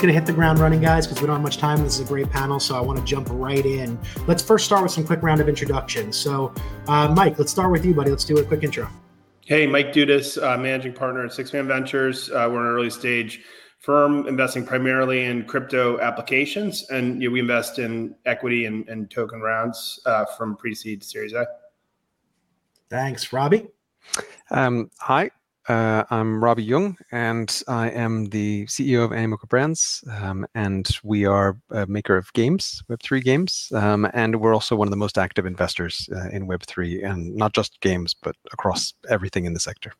just going to hit the ground running, guys, because we don't have much time. This is a great panel, so I want to jump right in. Let's first start with some quick round of introductions. So, uh, Mike, let's start with you, buddy. Let's do a quick intro. Hey, Mike Dudas, uh, managing partner at 6th Man Ventures. Uh, we're an early stage firm investing primarily in crypto applications, and you know, we invest in equity and, and token rounds uh, from pre-seed to Series A. Thanks, Robby. Um, hi, uh, I'm Robby Yung, and I am the CEO of Animoca Brands, um, and we are a maker of games, Web3 games, um, and we're also one of the most active investors uh, in Web3, and not just games, but across everything in the sector.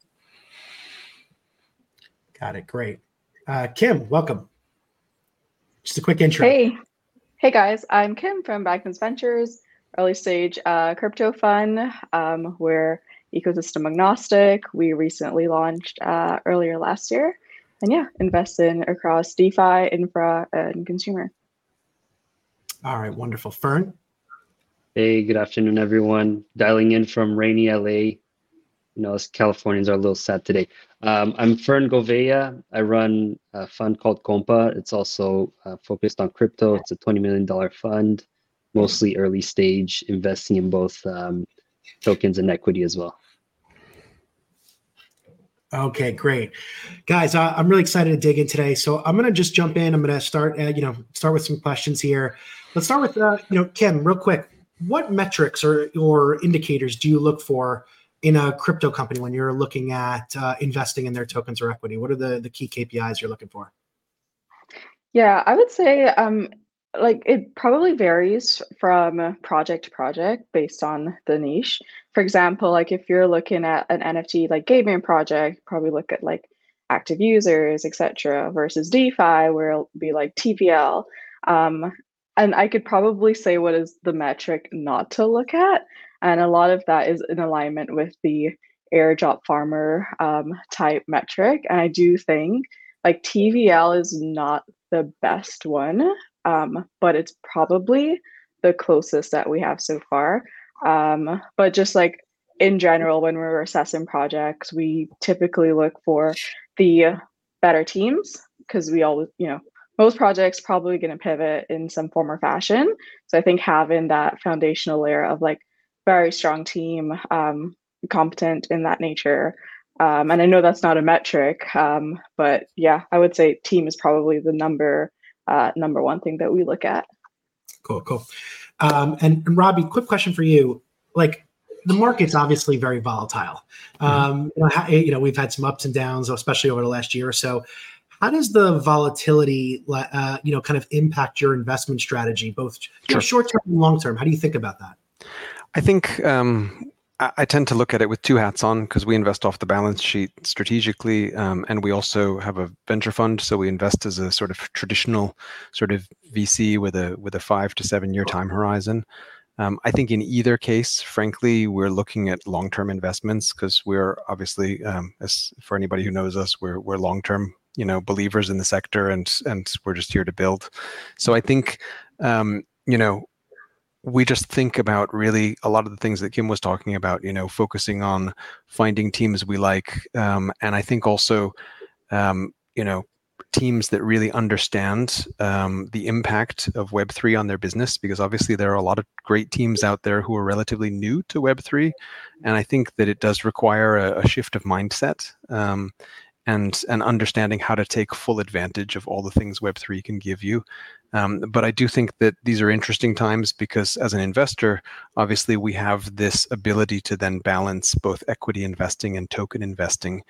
Got it. Great. Uh, Kim, welcome. Just a quick intro. Hey, hey guys, I'm Kim from Bankless Ventures, early stage uh, crypto fund. Um, we're ecosystem agnostic. We recently launched uh, earlier last year. And yeah, invest in across DeFi, infra, and consumer. All right, wonderful. Fern? Hey, good afternoon, everyone. Dialing in from rainy LA. You know, us Californians are a little sad today. Um, I'm Fern Gouveia. I run a fund called Compa. It's also uh, focused on crypto. It's a $20 million fund, mostly early stage, investing in both um, tokens and equity as well. Okay, great, guys. Uh, I'm really excited to dig in today. So I'm going to just jump in. I'm going to start, uh, you know, start with some questions here. Let's start with, uh, you know, Kim, real quick. What metrics or or indicators do you look for in a crypto company when you're looking at uh, investing in their tokens or equity? What are the the key KPIs you're looking for? Yeah, I would say um, like it probably varies from project to project based on the niche. For example, like if you're looking at an NFT like gaming project, probably look at like active users, etc. versus DeFi, where it'll be like TVL. Um, and I could probably say what is the metric not to look at. And a lot of that is in alignment with the airdrop farmer um, type metric. And I do think like TVL is not the best one um, but it's probably the closest that we have so far. Um, but just like in general, when we're assessing projects, we typically look for the better teams because we always, you know, most projects probably going to pivot in some form or fashion. So I think having that foundational layer of like very strong team, um, competent in that nature. Um, and I know that's not a metric, um, but yeah, I would say team is probably the number uh, number one thing that we look at. Cool, cool. Um, and, and Robby, quick question for you. Like the market's obviously very volatile. Mm-hmm. Um, you, know, you, know, we've had some ups and downs, especially over the last year or so. How does the volatility, uh, you know, kind of impact your investment strategy, both sure. short term and long term? How do you think about that? I think um, I tend to look at it with two hats on because we invest off the balance sheet strategically, um, and we also have a venture fund. So we invest as a sort of traditional sort of VC with a with a five to seven year time horizon. Um, I think in either case, frankly, we're looking at long term investments because we're obviously, um, as for anybody who knows us, we're we're long term, you know, believers in the sector, and and we're just here to build. So I think, um, you know, we just think about really a lot of the things that Kim was talking about, you know, focusing on finding teams we like. Um, and I think also, um, you know, teams that really understand um, the impact of Web3 on their business, because obviously there are a lot of great teams out there who are relatively new to Web3. And I think that it does require a, a shift of mindset. Um, and and understanding how to take full advantage of all the things Web3 can give you. Um, but I do think that these are interesting times because as an investor, obviously we have this ability to then balance both equity investing and token investing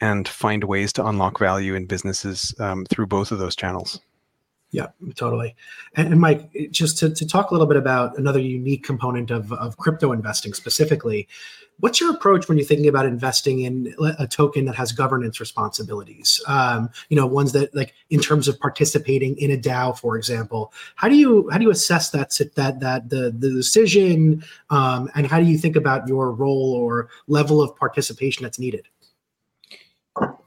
and find ways to unlock value in businesses um, through both of those channels. Yeah, totally. And, and, Mike, just to, to talk a little bit about another unique component of, of crypto investing specifically, what's your approach when you're thinking about investing in a token that has governance responsibilities? Um, you know, ones that like in terms of participating in a DAO, for example. How do you how do you assess that that that the the decision, um, and how do you think about your role or level of participation that's needed?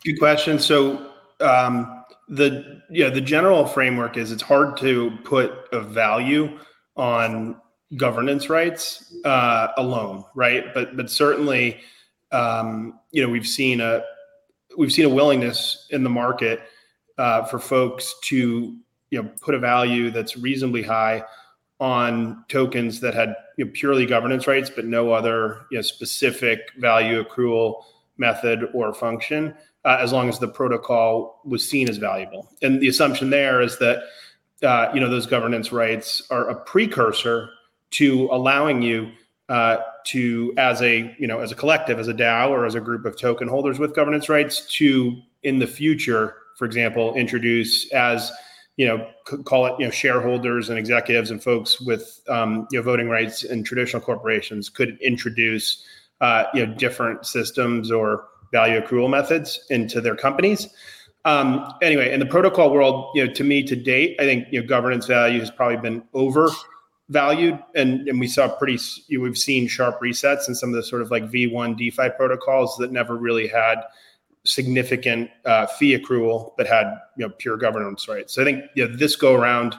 Good question. So. Um, the yeah the general framework is it's hard to put a value on governance rights uh, alone, right? But but certainly, um, you know, we've seen a we've seen a willingness in the market uh, for folks to you know put a value that's reasonably high on tokens that had you know, purely governance rights but no other you know, specific value accrual method or function uh, as long as the protocol was seen as valuable. And the assumption there is that uh, you know those governance rights are a precursor to allowing you uh, to as a you know as a collective as a dao or as a group of token holders with governance rights to in the future for example introduce as you know, call it, you know, shareholders and executives and folks with, um, you know, voting rights in traditional corporations could introduce, uh, you know, different systems or value accrual methods into their companies. Um, anyway, in the protocol world, you know, to me, to date, I think you know, governance value has probably been overvalued, and and we saw pretty, you we've seen sharp resets in some of the sort of like V1 DeFi protocols that never really had significant uh, fee accrual but had you know pure governance rights. So I think you know, this go around,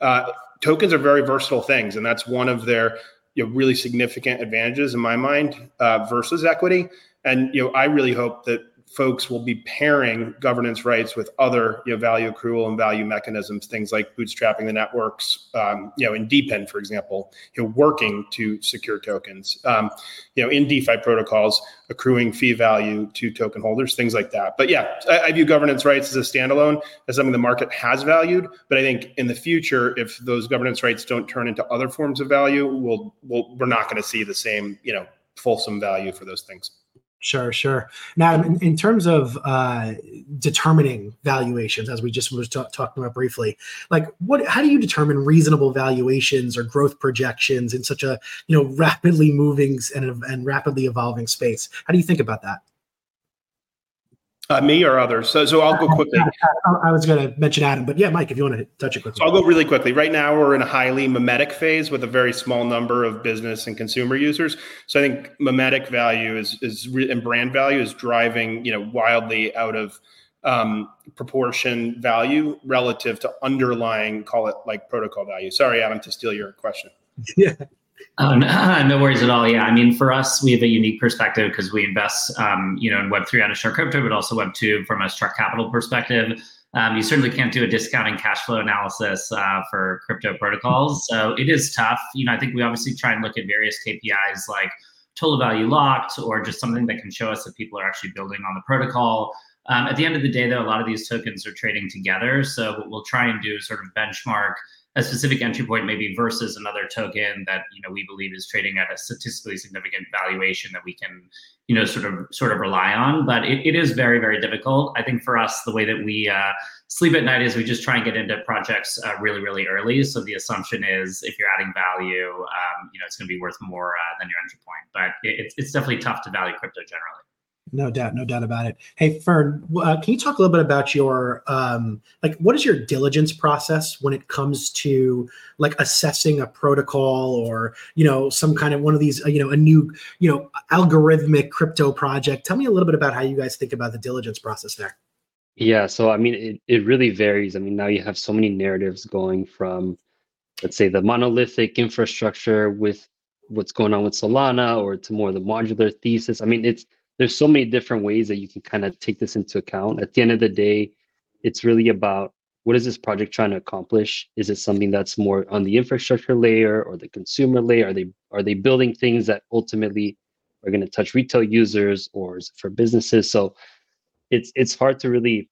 uh, tokens are very versatile things, and that's one of their you know really significant advantages in my mind uh, versus equity. And you know I really hope that folks will be pairing governance rights with other you know, value accrual and value mechanisms, things like bootstrapping the networks, um, you know, in DePIN, for example, you know, working to secure tokens, um, you know, in DeFi protocols, accruing fee value to token holders, things like that. But yeah, I, I view governance rights as a standalone, as something the market has valued. But I think in the future, if those governance rights don't turn into other forms of value, we'll, we'll we're not going to see the same, you know, fulsome value for those things. Sure, sure. Now, in, in terms of uh, determining valuations, as we just t- talking about briefly, like what? How do you determine reasonable valuations or growth projections in such a you know rapidly moving and, and rapidly evolving space? How do you think about that? Uh, me or others? So, so I'll go quickly. I was going to mention Adam, but yeah, Mike, if you want to touch it quickly. So I'll go really quickly. Right now, we're in a highly memetic phase with a very small number of business and consumer users. So I think memetic value is is and brand value is driving you know wildly out of um, proportion value relative to underlying call it like protocol value. Sorry, Adam, to steal your question. Yeah. Uh, no worries at all. Yeah, I mean, for us, we have a unique perspective because we invest, um, you know, in Web three on Ashore Crypto, but also Web two from a Struck Capital perspective. Um, you certainly can't do a discounting cash flow analysis uh, for crypto protocols, so it is tough. You know, I think we obviously try and look at various KPIs like total value locked, or just something that can show us that people are actually building on the protocol. Um, at the end of the day, though, a lot of these tokens are trading together, so what we'll try and do is sort of benchmark a specific entry point maybe versus another token that you know we believe is trading at a statistically significant valuation that we can you know sort of sort of rely on. But it, it is very very difficult. I think for us the way that we uh, sleep at night is we just try and get into projects uh, really really early. So the assumption is if you're adding value um, you know it's going to be worth more uh, than your entry point. But it, it's, it's definitely tough to value crypto generally no doubt, no doubt about it. Hey, Fern, uh, can you talk a little bit about your um, like what is your diligence process when it comes to like assessing a protocol or you know some kind of one of these uh, you know a new you know algorithmic crypto project? Tell me a little bit about how you guys think about the diligence process there. Yeah, so I mean, it, it really varies. I mean, now you have so many narratives going from, let's say, the monolithic infrastructure with what's going on with Solana, or to more the modular thesis. I mean, it's there's so many different ways that you can kind of take this into account. At the end of the day, it's really about what is this project trying to accomplish? Is it something that's more on the infrastructure layer or the consumer layer? Are they are they building things that ultimately are going to touch retail users or is it for businesses? So it's it's hard to really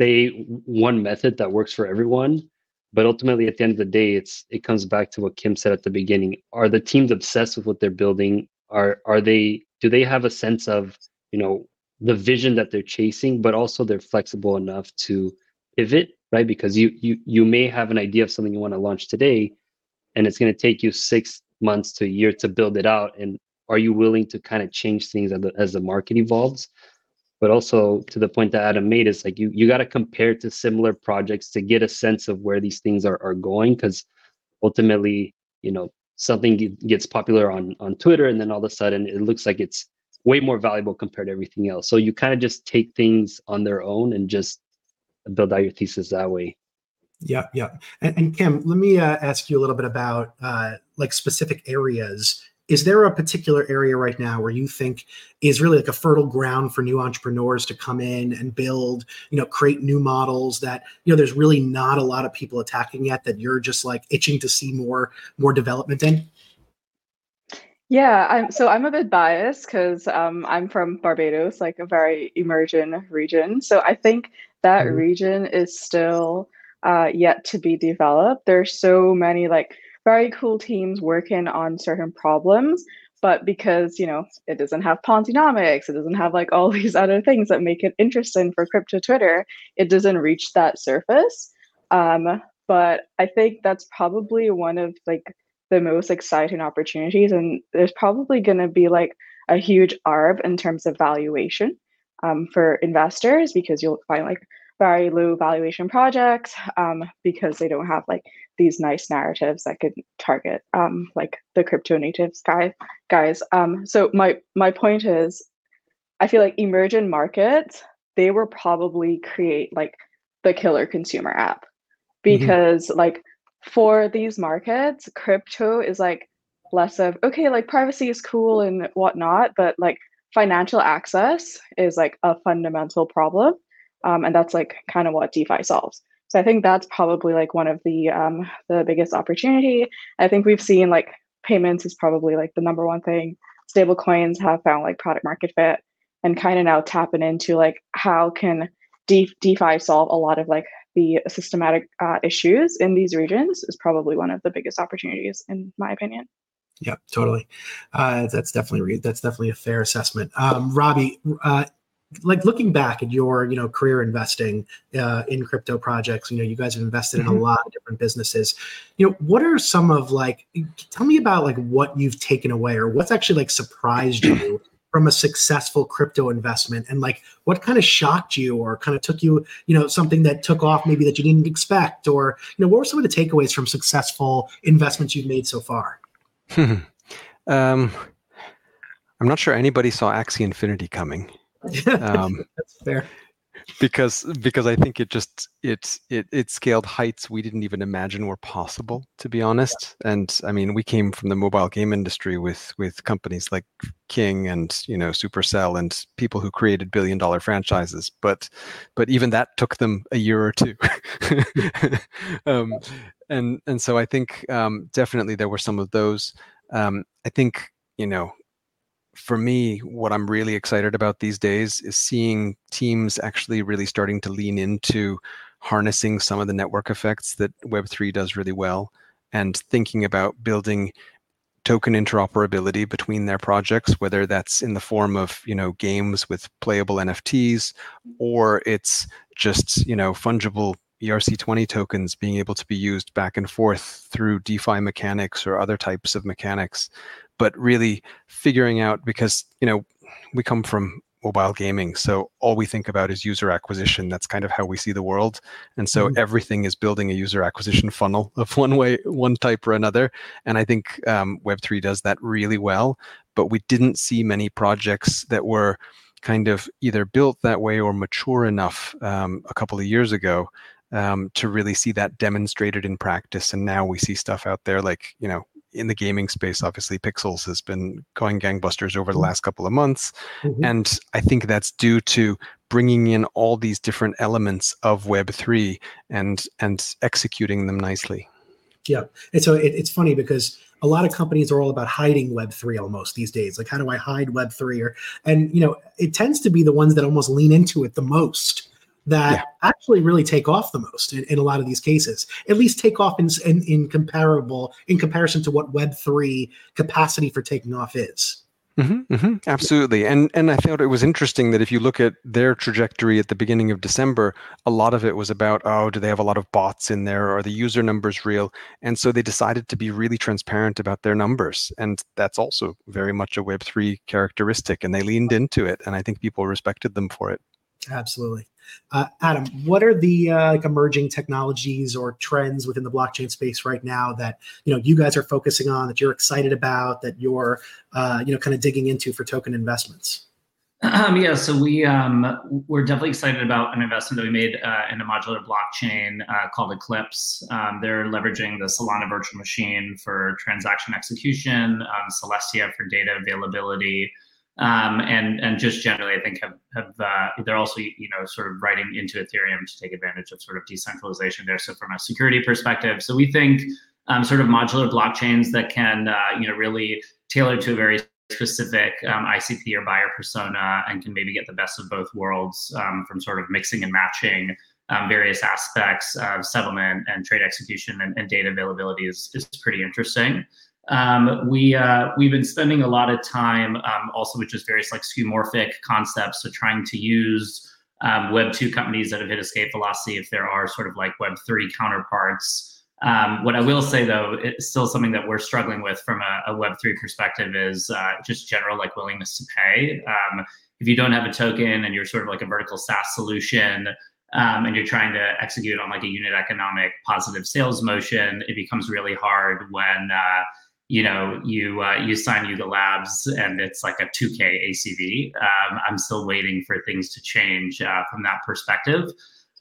say one method that works for everyone. But ultimately, at the end of the day, it's it comes back to what Kim said at the beginning. Are the teams obsessed with what they're building? Are are they do they have a sense of you know the vision that they're chasing but also they're flexible enough to pivot right? Because you you you may have an idea of something you want to launch today and it's going to take you six months to a year to build it out and are you willing to kind of change things as the, as the market evolves? But also to the point that adam made is like you you got to compare to similar projects to get a sense of where these things are, are going because ultimately you know something gets popular on on Twitter, and then all of a sudden it looks like it's way more valuable compared to everything else. So you kind of just take things on their own and just build out your thesis that way. Yeah, yeah. And, and Kim, let me uh, ask you a little bit about uh, like specific areas is there a particular area right now where you think is really like a fertile ground for new entrepreneurs to come in and build you know create new models that you know there's really not a lot of people attacking yet that you're just like itching to see more more development in yeah, I'm so I'm a bit biased because um, I'm from Barbados, like a very emerging region. So I think that mm-hmm. region is still uh, yet to be developed. There's so many like very cool teams working on certain problems, but because you know it doesn't have Ponzinomics, it doesn't have like all these other things that make it interesting for crypto Twitter, it doesn't reach that surface. Um, but I think that's probably one of like the most exciting opportunities. And there's probably going to be like a huge arb in terms of valuation um, for investors because you'll find like very low valuation projects um, because they don't have like these nice narratives that could target um, like the crypto natives guy guys. Um, so my my point is, I feel like emerging markets they will probably create like the killer consumer app mm-hmm. because mm-hmm. like for these markets, crypto is like less of okay, like privacy is cool and whatnot, but like financial access is like a fundamental problem, um, and that's like kind of what DeFi solves. So I think that's probably like one of the um, the biggest opportunity. I think we've seen like payments is probably like the number one thing. Stable coins have found like product market fit and kind of now tapping into like how can De- DeFi solve a lot of like the systematic uh, issues in these regions is probably one of the biggest opportunities, in my opinion. Yeah, totally. Uh, that's definitely that's definitely a fair assessment. Um, Robby, uh, like looking back at your you know career investing uh, in crypto projects, you know you guys have invested mm-hmm. in a mm-hmm. lot of different businesses. You know, what are some of like? Tell me about like what you've taken away or what's actually like surprised you from a successful crypto investment and like what kind of shocked you or kind of took you you know something that took off maybe that you didn't expect or you know what were some of the takeaways from successful investments you've made so far um, i'm not sure anybody saw axie infinity coming um, that's fair because because I think it just it it it scaled heights we didn't even imagine were possible to be honest. And I mean, we came from the mobile game industry with with companies like King and you know Supercell and people who created billion dollar franchises. But but even that took them a year or two. um, and and so I think um, definitely there were some of those. Um, I think you know for me, what I'm really excited about these days is seeing teams actually really starting to lean into harnessing some of the network effects that Web3 does really well and thinking about building token interoperability between their projects whether that's in the form of you know games with playable nfts or it's just you know fungible ERC20 tokens being able to be used back and forth through DeFi mechanics or other types of mechanics but really figuring out because you know we come from mobile gaming so all we think about is user acquisition. That's kind of how we see the world. And so mm-hmm. everything is building a user acquisition funnel of one way one type or another. And i think um, web3 does that really well but we didn't see many projects that were kind of either built that way or mature enough um, a couple of years ago um, to really see that demonstrated in practice and now we see stuff out there like you know in the gaming space, obviously, Pixels has been going gangbusters over the mm-hmm. last couple of months. Mm-hmm. And I think that's due to bringing in all these different elements of Web3 and, and executing them nicely. Yeah. And so it, it's funny because a lot of companies are all about hiding web3 almost these days like how do i hide web3 or and you know it tends to be the ones that almost lean into it the most that yeah. actually really take off the most in, in, a lot of these cases at least take off in, in, in comparable in comparison to what web3 capacity for taking off is Mm-hmm, mm-hmm, absolutely, and and I thought it was interesting that if you look at their trajectory at the beginning of December, a lot of it was about oh, do they have a lot of bots in there, or the user numbers real? And so they decided to be really transparent about their numbers, and that's also very much a Web three characteristic, and they leaned into it, and I think people respected them for it. Absolutely. Uh, Adam, what are the uh, like emerging technologies or trends within the blockchain space right now that you know you guys are focusing on, that you're excited about, that you're uh, you know kind of digging into for token investments? Um, yeah, so we um, we're definitely excited about an investment that we made uh, in a modular blockchain uh, called Eclipse. Um, they're leveraging the Solana virtual machine for transaction execution, um, Celestia for data availability, um, and and just generally, I think have have uh, they're also you know sort of writing into Ethereum to take advantage of sort of decentralization there. So from a security perspective, so we think um, sort of modular blockchains that can uh, you know really tailor to a very specific um, ICP or buyer persona and can maybe get the best of both worlds um, from sort of mixing and matching um, various aspects of settlement and trade execution and, and data availability is, is pretty interesting. Um, we uh, we've been spending a lot of time um, also with just various like skeuomorphic concepts, so trying to use um, Web two companies that have hit escape velocity if there are sort of like Web three counterparts um, what I will say though, it's still something that we're struggling with from a a Web3 perspective is uh, just general like willingness to pay. Um, if you don't have a token and you're sort of like a vertical SaaS solution um, and you're trying to execute on like a unit economic positive sales motion, it becomes really hard when uh, you know you uh, you sign Yuga Labs and it's like a 2K ACV. Um, I'm still waiting for things to change uh, from that perspective.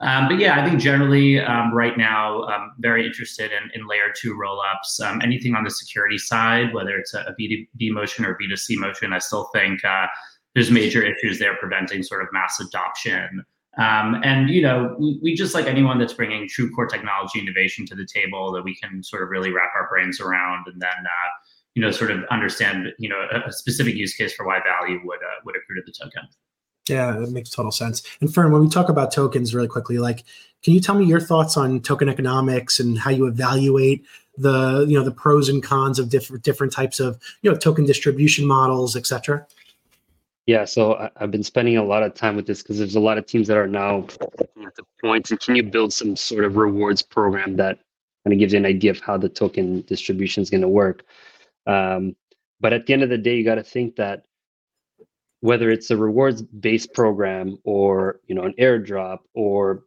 Um, but yeah, I think generally um, right now, I'm um, very interested in, in layer two rollups. Um, anything on the security side, whether it's a a B2B motion or B2C motion, I still think uh, there's major issues there preventing sort of mass adoption. Um, and you know, we, we, just like anyone that's bringing true core technology innovation to the table that we can sort of really wrap our brains around, and then uh, you know, sort of understand you know a, a, specific use case for why value would uh, would accrue to the token. Yeah, that makes total sense. And Fern, when we talk about tokens really quickly, like, can you tell me your thoughts on token economics and how you evaluate the, you know, the pros and cons of different different types of, you know, token distribution models, et cetera? Yeah, so I've been spending a lot of time with this because there's a lot of teams that are now at the point. And can you build some sort of rewards program that kind of gives you an idea of how the token distribution is going to work? Um, but at the end of the day, you got to think that whether it's a rewards based program or you know an airdrop or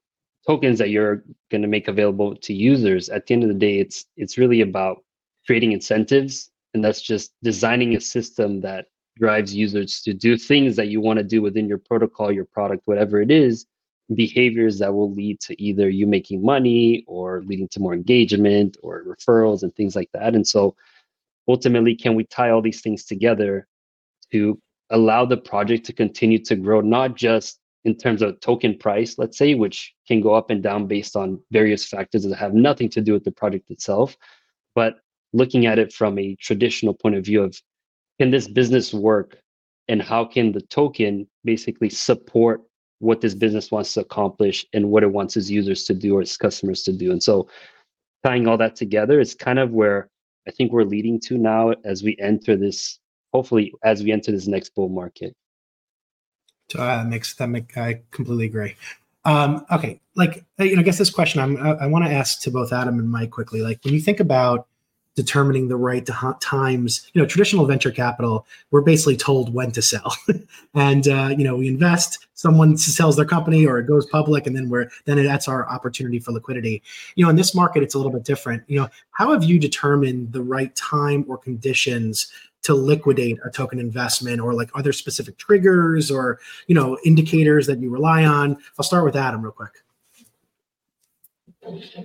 tokens that you're going to make available to users at the end of the day it's it's really about creating incentives and that's just designing a system that drives users to do things that you want to do within your protocol your product whatever it is behaviors that will lead to either you making money or leading to more engagement or referrals and things like that. And so ultimately can we tie all these things together to allow the project to continue to grow, not just in terms of token price, let's say, which can go up and down based on various factors that have nothing to do with the project itself, but looking at it from a traditional point of view of can this business work and how can the token basically support what this business wants to accomplish and what it wants its users to do or its customers to do. And so tying all that together is kind of where I think we're leading to now as we enter this hopefully as we enter this next bull market. Uh, that makes that make I completely agree. Um, okay, like you know, I guess this question I'm, I, I want to ask to both Adam and Mike quickly. Like when you think about determining the right to times, you know, traditional venture capital, we're basically told when to sell, and uh, you know, we invest, someone sells their company or it goes public, and then we're then that's our opportunity for liquidity. You know, in this market, it's a little bit different. You know, how have you determined the right time or conditions to liquidate a token investment or like are there specific triggers or you know indicators that you rely on i'll start with adam real quick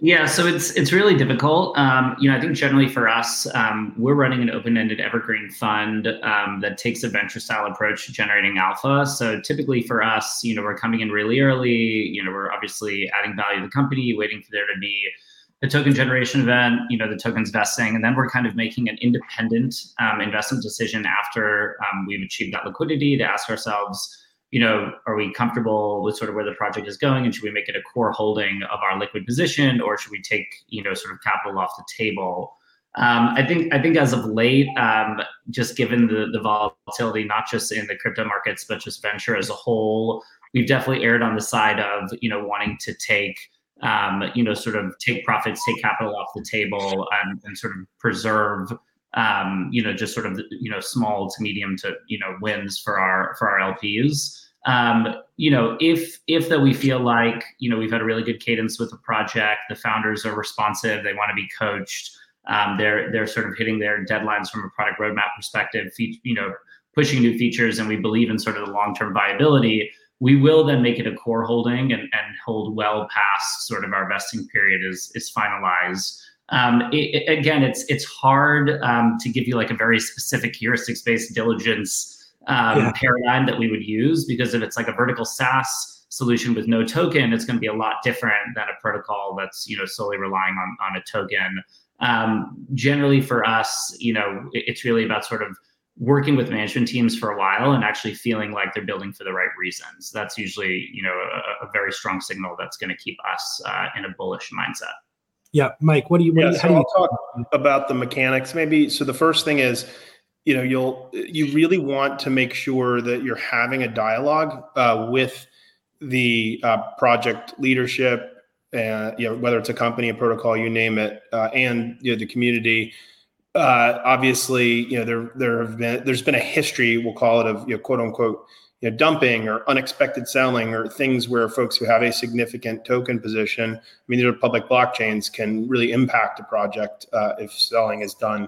yeah, so it's it's really difficult. Um, you know, I think generally for us, um, we're running an open-ended evergreen fund um, that takes a venture-style approach to generating alpha. So typically for us, you know, we're coming in really early. You know, we're obviously adding value to the company, waiting for there to be the token generation event, you know, the tokens vesting, and then we're kind of making an independent um, investment decision after um, we've achieved that liquidity to ask ourselves, you know, are we comfortable with sort of where the project is going, and should we make it a core holding of our liquid position, or should we take, you know, sort of capital off the table? Um, I think I think as of late, um, just given the the volatility, not just in the crypto markets, but just venture as a whole, we've definitely erred on the side of you know wanting to take um, you know, sort of take profits, take capital off the table, and, and sort of preserve, um, you know, just sort of you know small to medium to you know wins for our for our LPs. Um, you know, if if that we feel like you know we've had a really good cadence with the project, the founders are responsive, they want to be coached, um, they're they're sort of hitting their deadlines from a product roadmap perspective, you know, pushing new features and we believe in sort of the long-term viability, we will then make it a core holding and, and hold well past sort of our vesting period is is finalized. Um, it, it, again, it's it's hard um, to give you like a very specific heuristics based diligence um, yeah. paradigm that we would use because if it's like a vertical SaaS solution with no token, it's going to be a lot different than a protocol that's you know solely relying on on a token. Um, generally, for us, you know, it, it's really about sort of working with management teams for a while and actually feeling like they're building for the right reasons. That's usually you know a, a very strong signal that's going to keep us uh, in a bullish mindset. Yeah, Mike, what do you? What yeah, do you, so I'll talk about the mechanics maybe. So the first thing is you know you'll you really want to make sure that you're having a dialogue uh, with the uh, project leadership and you know whether it's a company a protocol you name it uh, and you know the community uh, obviously you know there there have been there's been a history we'll call it of you know quote unquote you know, dumping or unexpected selling or things where folks who have a significant token position, I mean, these are public blockchains, can really impact a project uh, if selling is done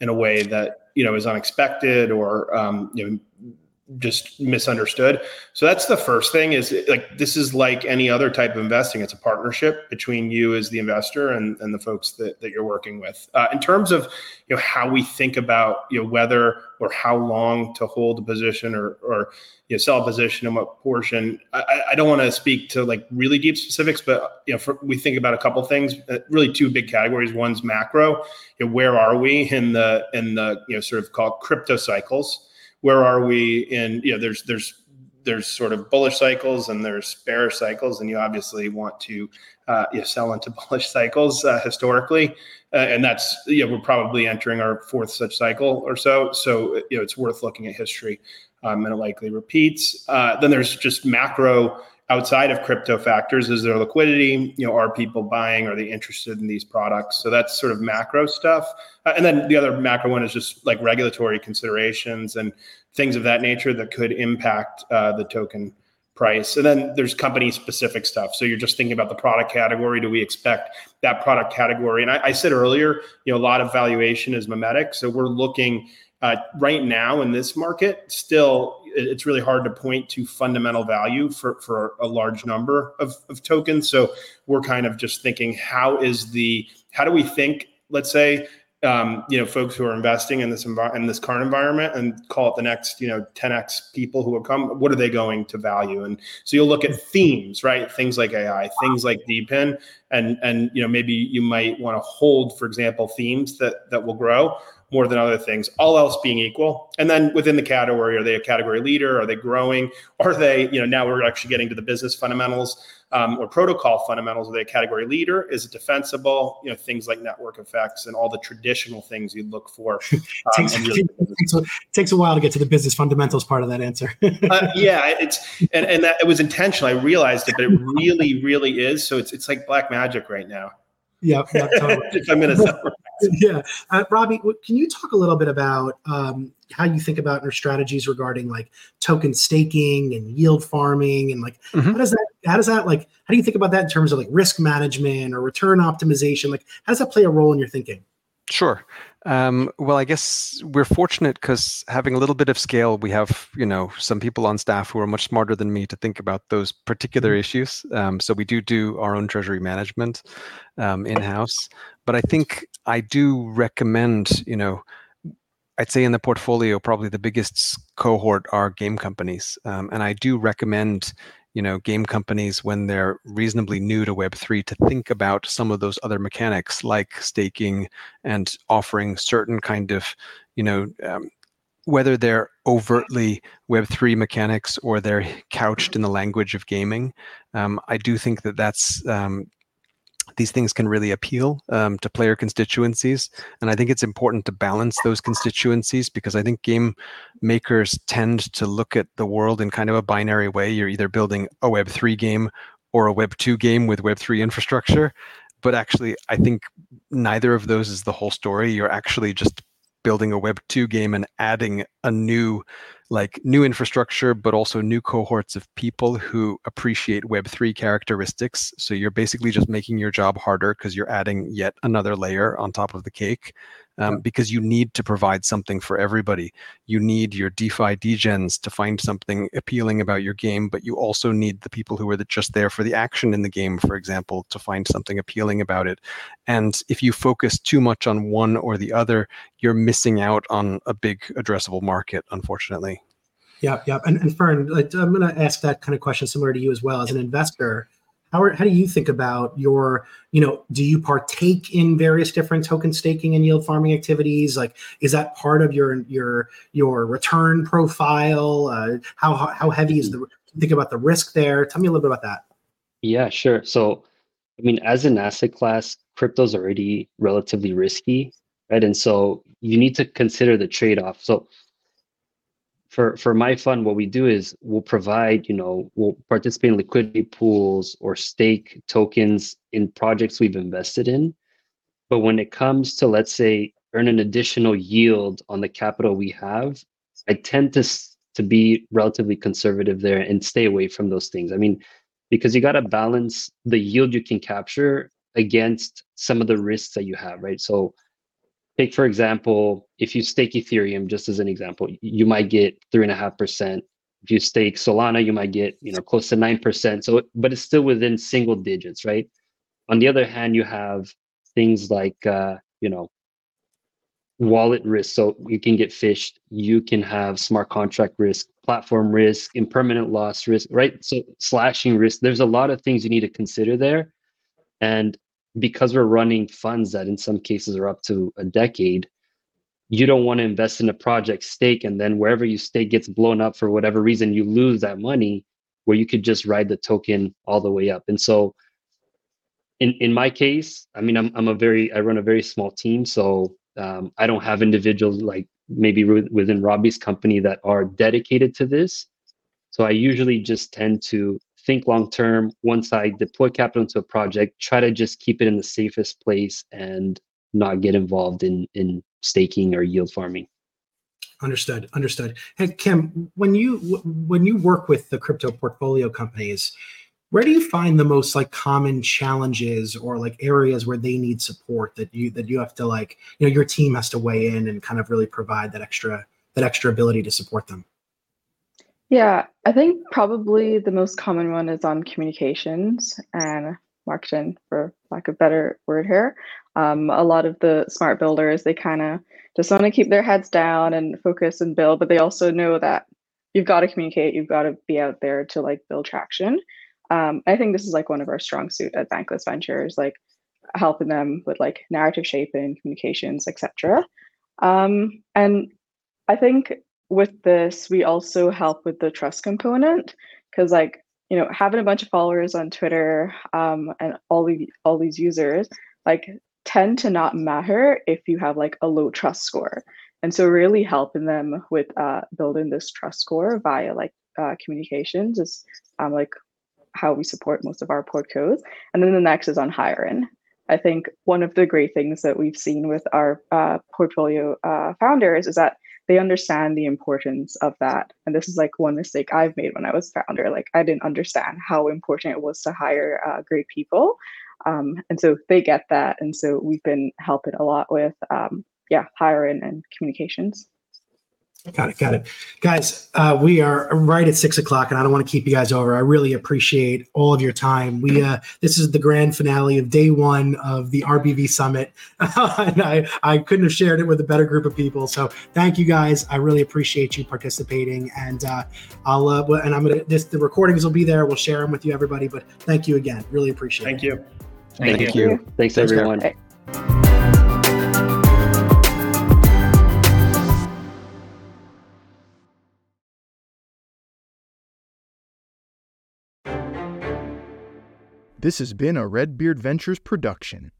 in a way that you know is unexpected or um, you know just misunderstood. So that's the first thing is like this is like any other type of investing. It's a partnership between you as the investor and, and the folks that, that you're working with. Uh, in terms of you know how we think about you know whether or how long to hold a position or or you know sell a position and what portion. I, I don't want to speak to like really deep specifics, but you know for, we think about a couple things. Uh, really, two big categories. One's macro. You know, where are we in the in the you know sort of called crypto cycles? Where are we in you know there's there's there's sort of bullish cycles and there's bearish cycles and you obviously want to uh, you know, sell into bullish cycles uh, historically. Uh, and that's you know we're probably entering our fourth such cycle or so. So you know it's worth looking at history um, and it likely repeats. Uh, then there's just macro outside of crypto factors is there liquidity you know are people buying are they interested in these products? So that's sort of macro stuff. Uh, and then the other macro one is just like regulatory considerations and things of that nature that could impact uh, the token price. And then there's company specific stuff. So you're just thinking about the product category. Do we expect that product category? And I, I said earlier you know a lot of valuation is mimetic. So we're looking uh, right now in this market, still, it's really hard to point to fundamental value for, for a large number of, of tokens. So we're kind of just thinking, how is the, how do we think, let's say, um, you know, folks who are investing in this in this current environment and call it the next, you know, 10x people who will come. What are they going to value? And so you'll look at themes, right? Things like AI, things like DePIN, and and you know maybe you might want to hold, for example, themes that that will grow more than other things, all else being equal. And then within the category, are they a category leader? Are they growing? Are they, you know, now we're actually getting to the business fundamentals um, or protocol fundamentals. Are they a category leader? Is it defensible? You know, things like network effects and all the traditional things you'd look for. Um, takes, really- takes, a, takes, a, while to get to the business fundamentals part of that answer. uh, yeah, it's and and that it was intentional. I realized it, but it really, really is. So it's it's like black magic right now. Yeah, totally. if I'm yeah. Uh, Robby, can you talk a little bit about um, how you think about your strategies regarding like token staking and yield farming and like mm-hmm. how does that how does that like how do you think about that in terms of like risk management or return optimization? Like how does that play a role in your thinking? Sure. Um, well, I guess we're fortunate because having a little bit of scale, we have you know some people on staff who are much smarter than me to think about those particular mm-hmm. issues. Um, so we do do our own treasury management um, in house, but I think I do recommend you know. I'd say in the portfolio, probably the biggest cohort are game companies, um, and I do recommend you know game companies when they're reasonably new to web3 to think about some of those other mechanics like staking and offering certain kind of you know um, whether they're overtly web3 mechanics or they're couched in the language of gaming um, i do think that that's um, these things can really appeal um, to player constituencies. And I think it's important to balance those constituencies because I think game makers tend to look at the world in kind of a binary way. You're either building a Web3 game or a Web2 game with Web3 infrastructure. But actually, I think neither of those is the whole story. You're actually just building a Web2 game and adding a new like new infrastructure, but also new cohorts of people who appreciate Web3 characteristics. So you're basically just making your job harder because you're adding yet another layer on top of the cake um, because you need to provide something for everybody. You need your DeFi degens to find something appealing about your game, but you also need the people who are just there for the action in the game, for example, to find something appealing about it. And if you focus too much on one or the other, you're missing out on a big addressable market, unfortunately. Yep, yep. And, and Fern, I'm going to ask that kind of question similar to you as well. As an investor, how, are, how do you think about your, you know, do you partake in various different token staking and yield farming activities? Like, is that part of your your your return profile? Uh, how how heavy is the think about the risk there? Tell me a little bit about that. Yeah, sure. So, I mean, as an asset class, crypto's already relatively risky, right? And so you need to consider the trade-off. So for for my fund what we do is we'll provide you know we'll participate in liquidity pools or stake tokens in projects we've invested in. But when it comes to let's say earn an additional yield on the capital we have i tend to to be relatively conservative there and stay away from those things. I mean because you got to balance the yield you can capture against some of the risks that you have right? So take for example if you stake ethereum just as an example you might get three and a half percent. If you stake solana you might get you know close to nine percent. So but it's still within single digits right? On the other hand you have things like uh, you know wallet risk. So you can get phished. You can have smart contract risk platform risk impermanent loss risk right? So slashing risk. There's a lot of things you need to consider there. And because we're running funds that in some cases are up to a decade, you don't want to invest in a project stake and then wherever you stake gets blown up for whatever reason, you lose that money where you could just ride the token all the way up. And so in, in my case, I mean, I'm, I'm a very, I run a very small team. So um, I don't have individuals like maybe within Robby's company that are dedicated to this. So I usually just tend to think long term. Once I deploy capital into a project, try to just keep it in the safest place and not get involved in in staking or yield farming. Understood. Understood. Hey Kim, when you when you work with the crypto portfolio companies, where do you find the most like common challenges or like areas where they need support that you that you have to like you know your team has to weigh in and kind of really provide that extra that extra ability to support them? Yeah, I think probably the most common one is on communications and marketing, for lack of better word here. Um, a lot of the smart builders, they kind of just want to keep their heads down and focus and build, but they also know that you've got to communicate, you've got to be out there to like build traction. Um, I think this is like one of our strong suit at Bankless Ventures, like helping them with like narrative shaping, communications, etc. Um, and I think with this, we also help with the trust component because, like, you know, having a bunch of followers on Twitter um, and all the all these users like tend to not matter if you have like a low trust score. And so, really helping them with uh, building this trust score via like uh, communications is um, like how we support most of our portcos. And then the next is on hiring. I think one of the great things that we've seen with our uh, portfolio uh, founders is that they understand the importance of that. And this is like one mistake I've made when I was founder. Like I didn't understand how important it was to hire uh, great people. Um, and so they get that. And so we've been helping a lot with, um, yeah, hiring and communications. Got it. Got it. Guys, uh, we are right at six o'clock and I don't want to keep you guys over. I really appreciate all of your time. We, uh, this is the grand finale of day one of the RBV summit. and I, I couldn't have shared it with a better group of people. So thank you guys. I really appreciate you participating and, uh, I'll, uh, and I'm going to, this, the recordings will be there. We'll share them with you, everybody, but thank you again. Really appreciate thank it. You. Thank, thank you. you. Thanks, Thanks everyone. This has been a Red Beard Ventures production.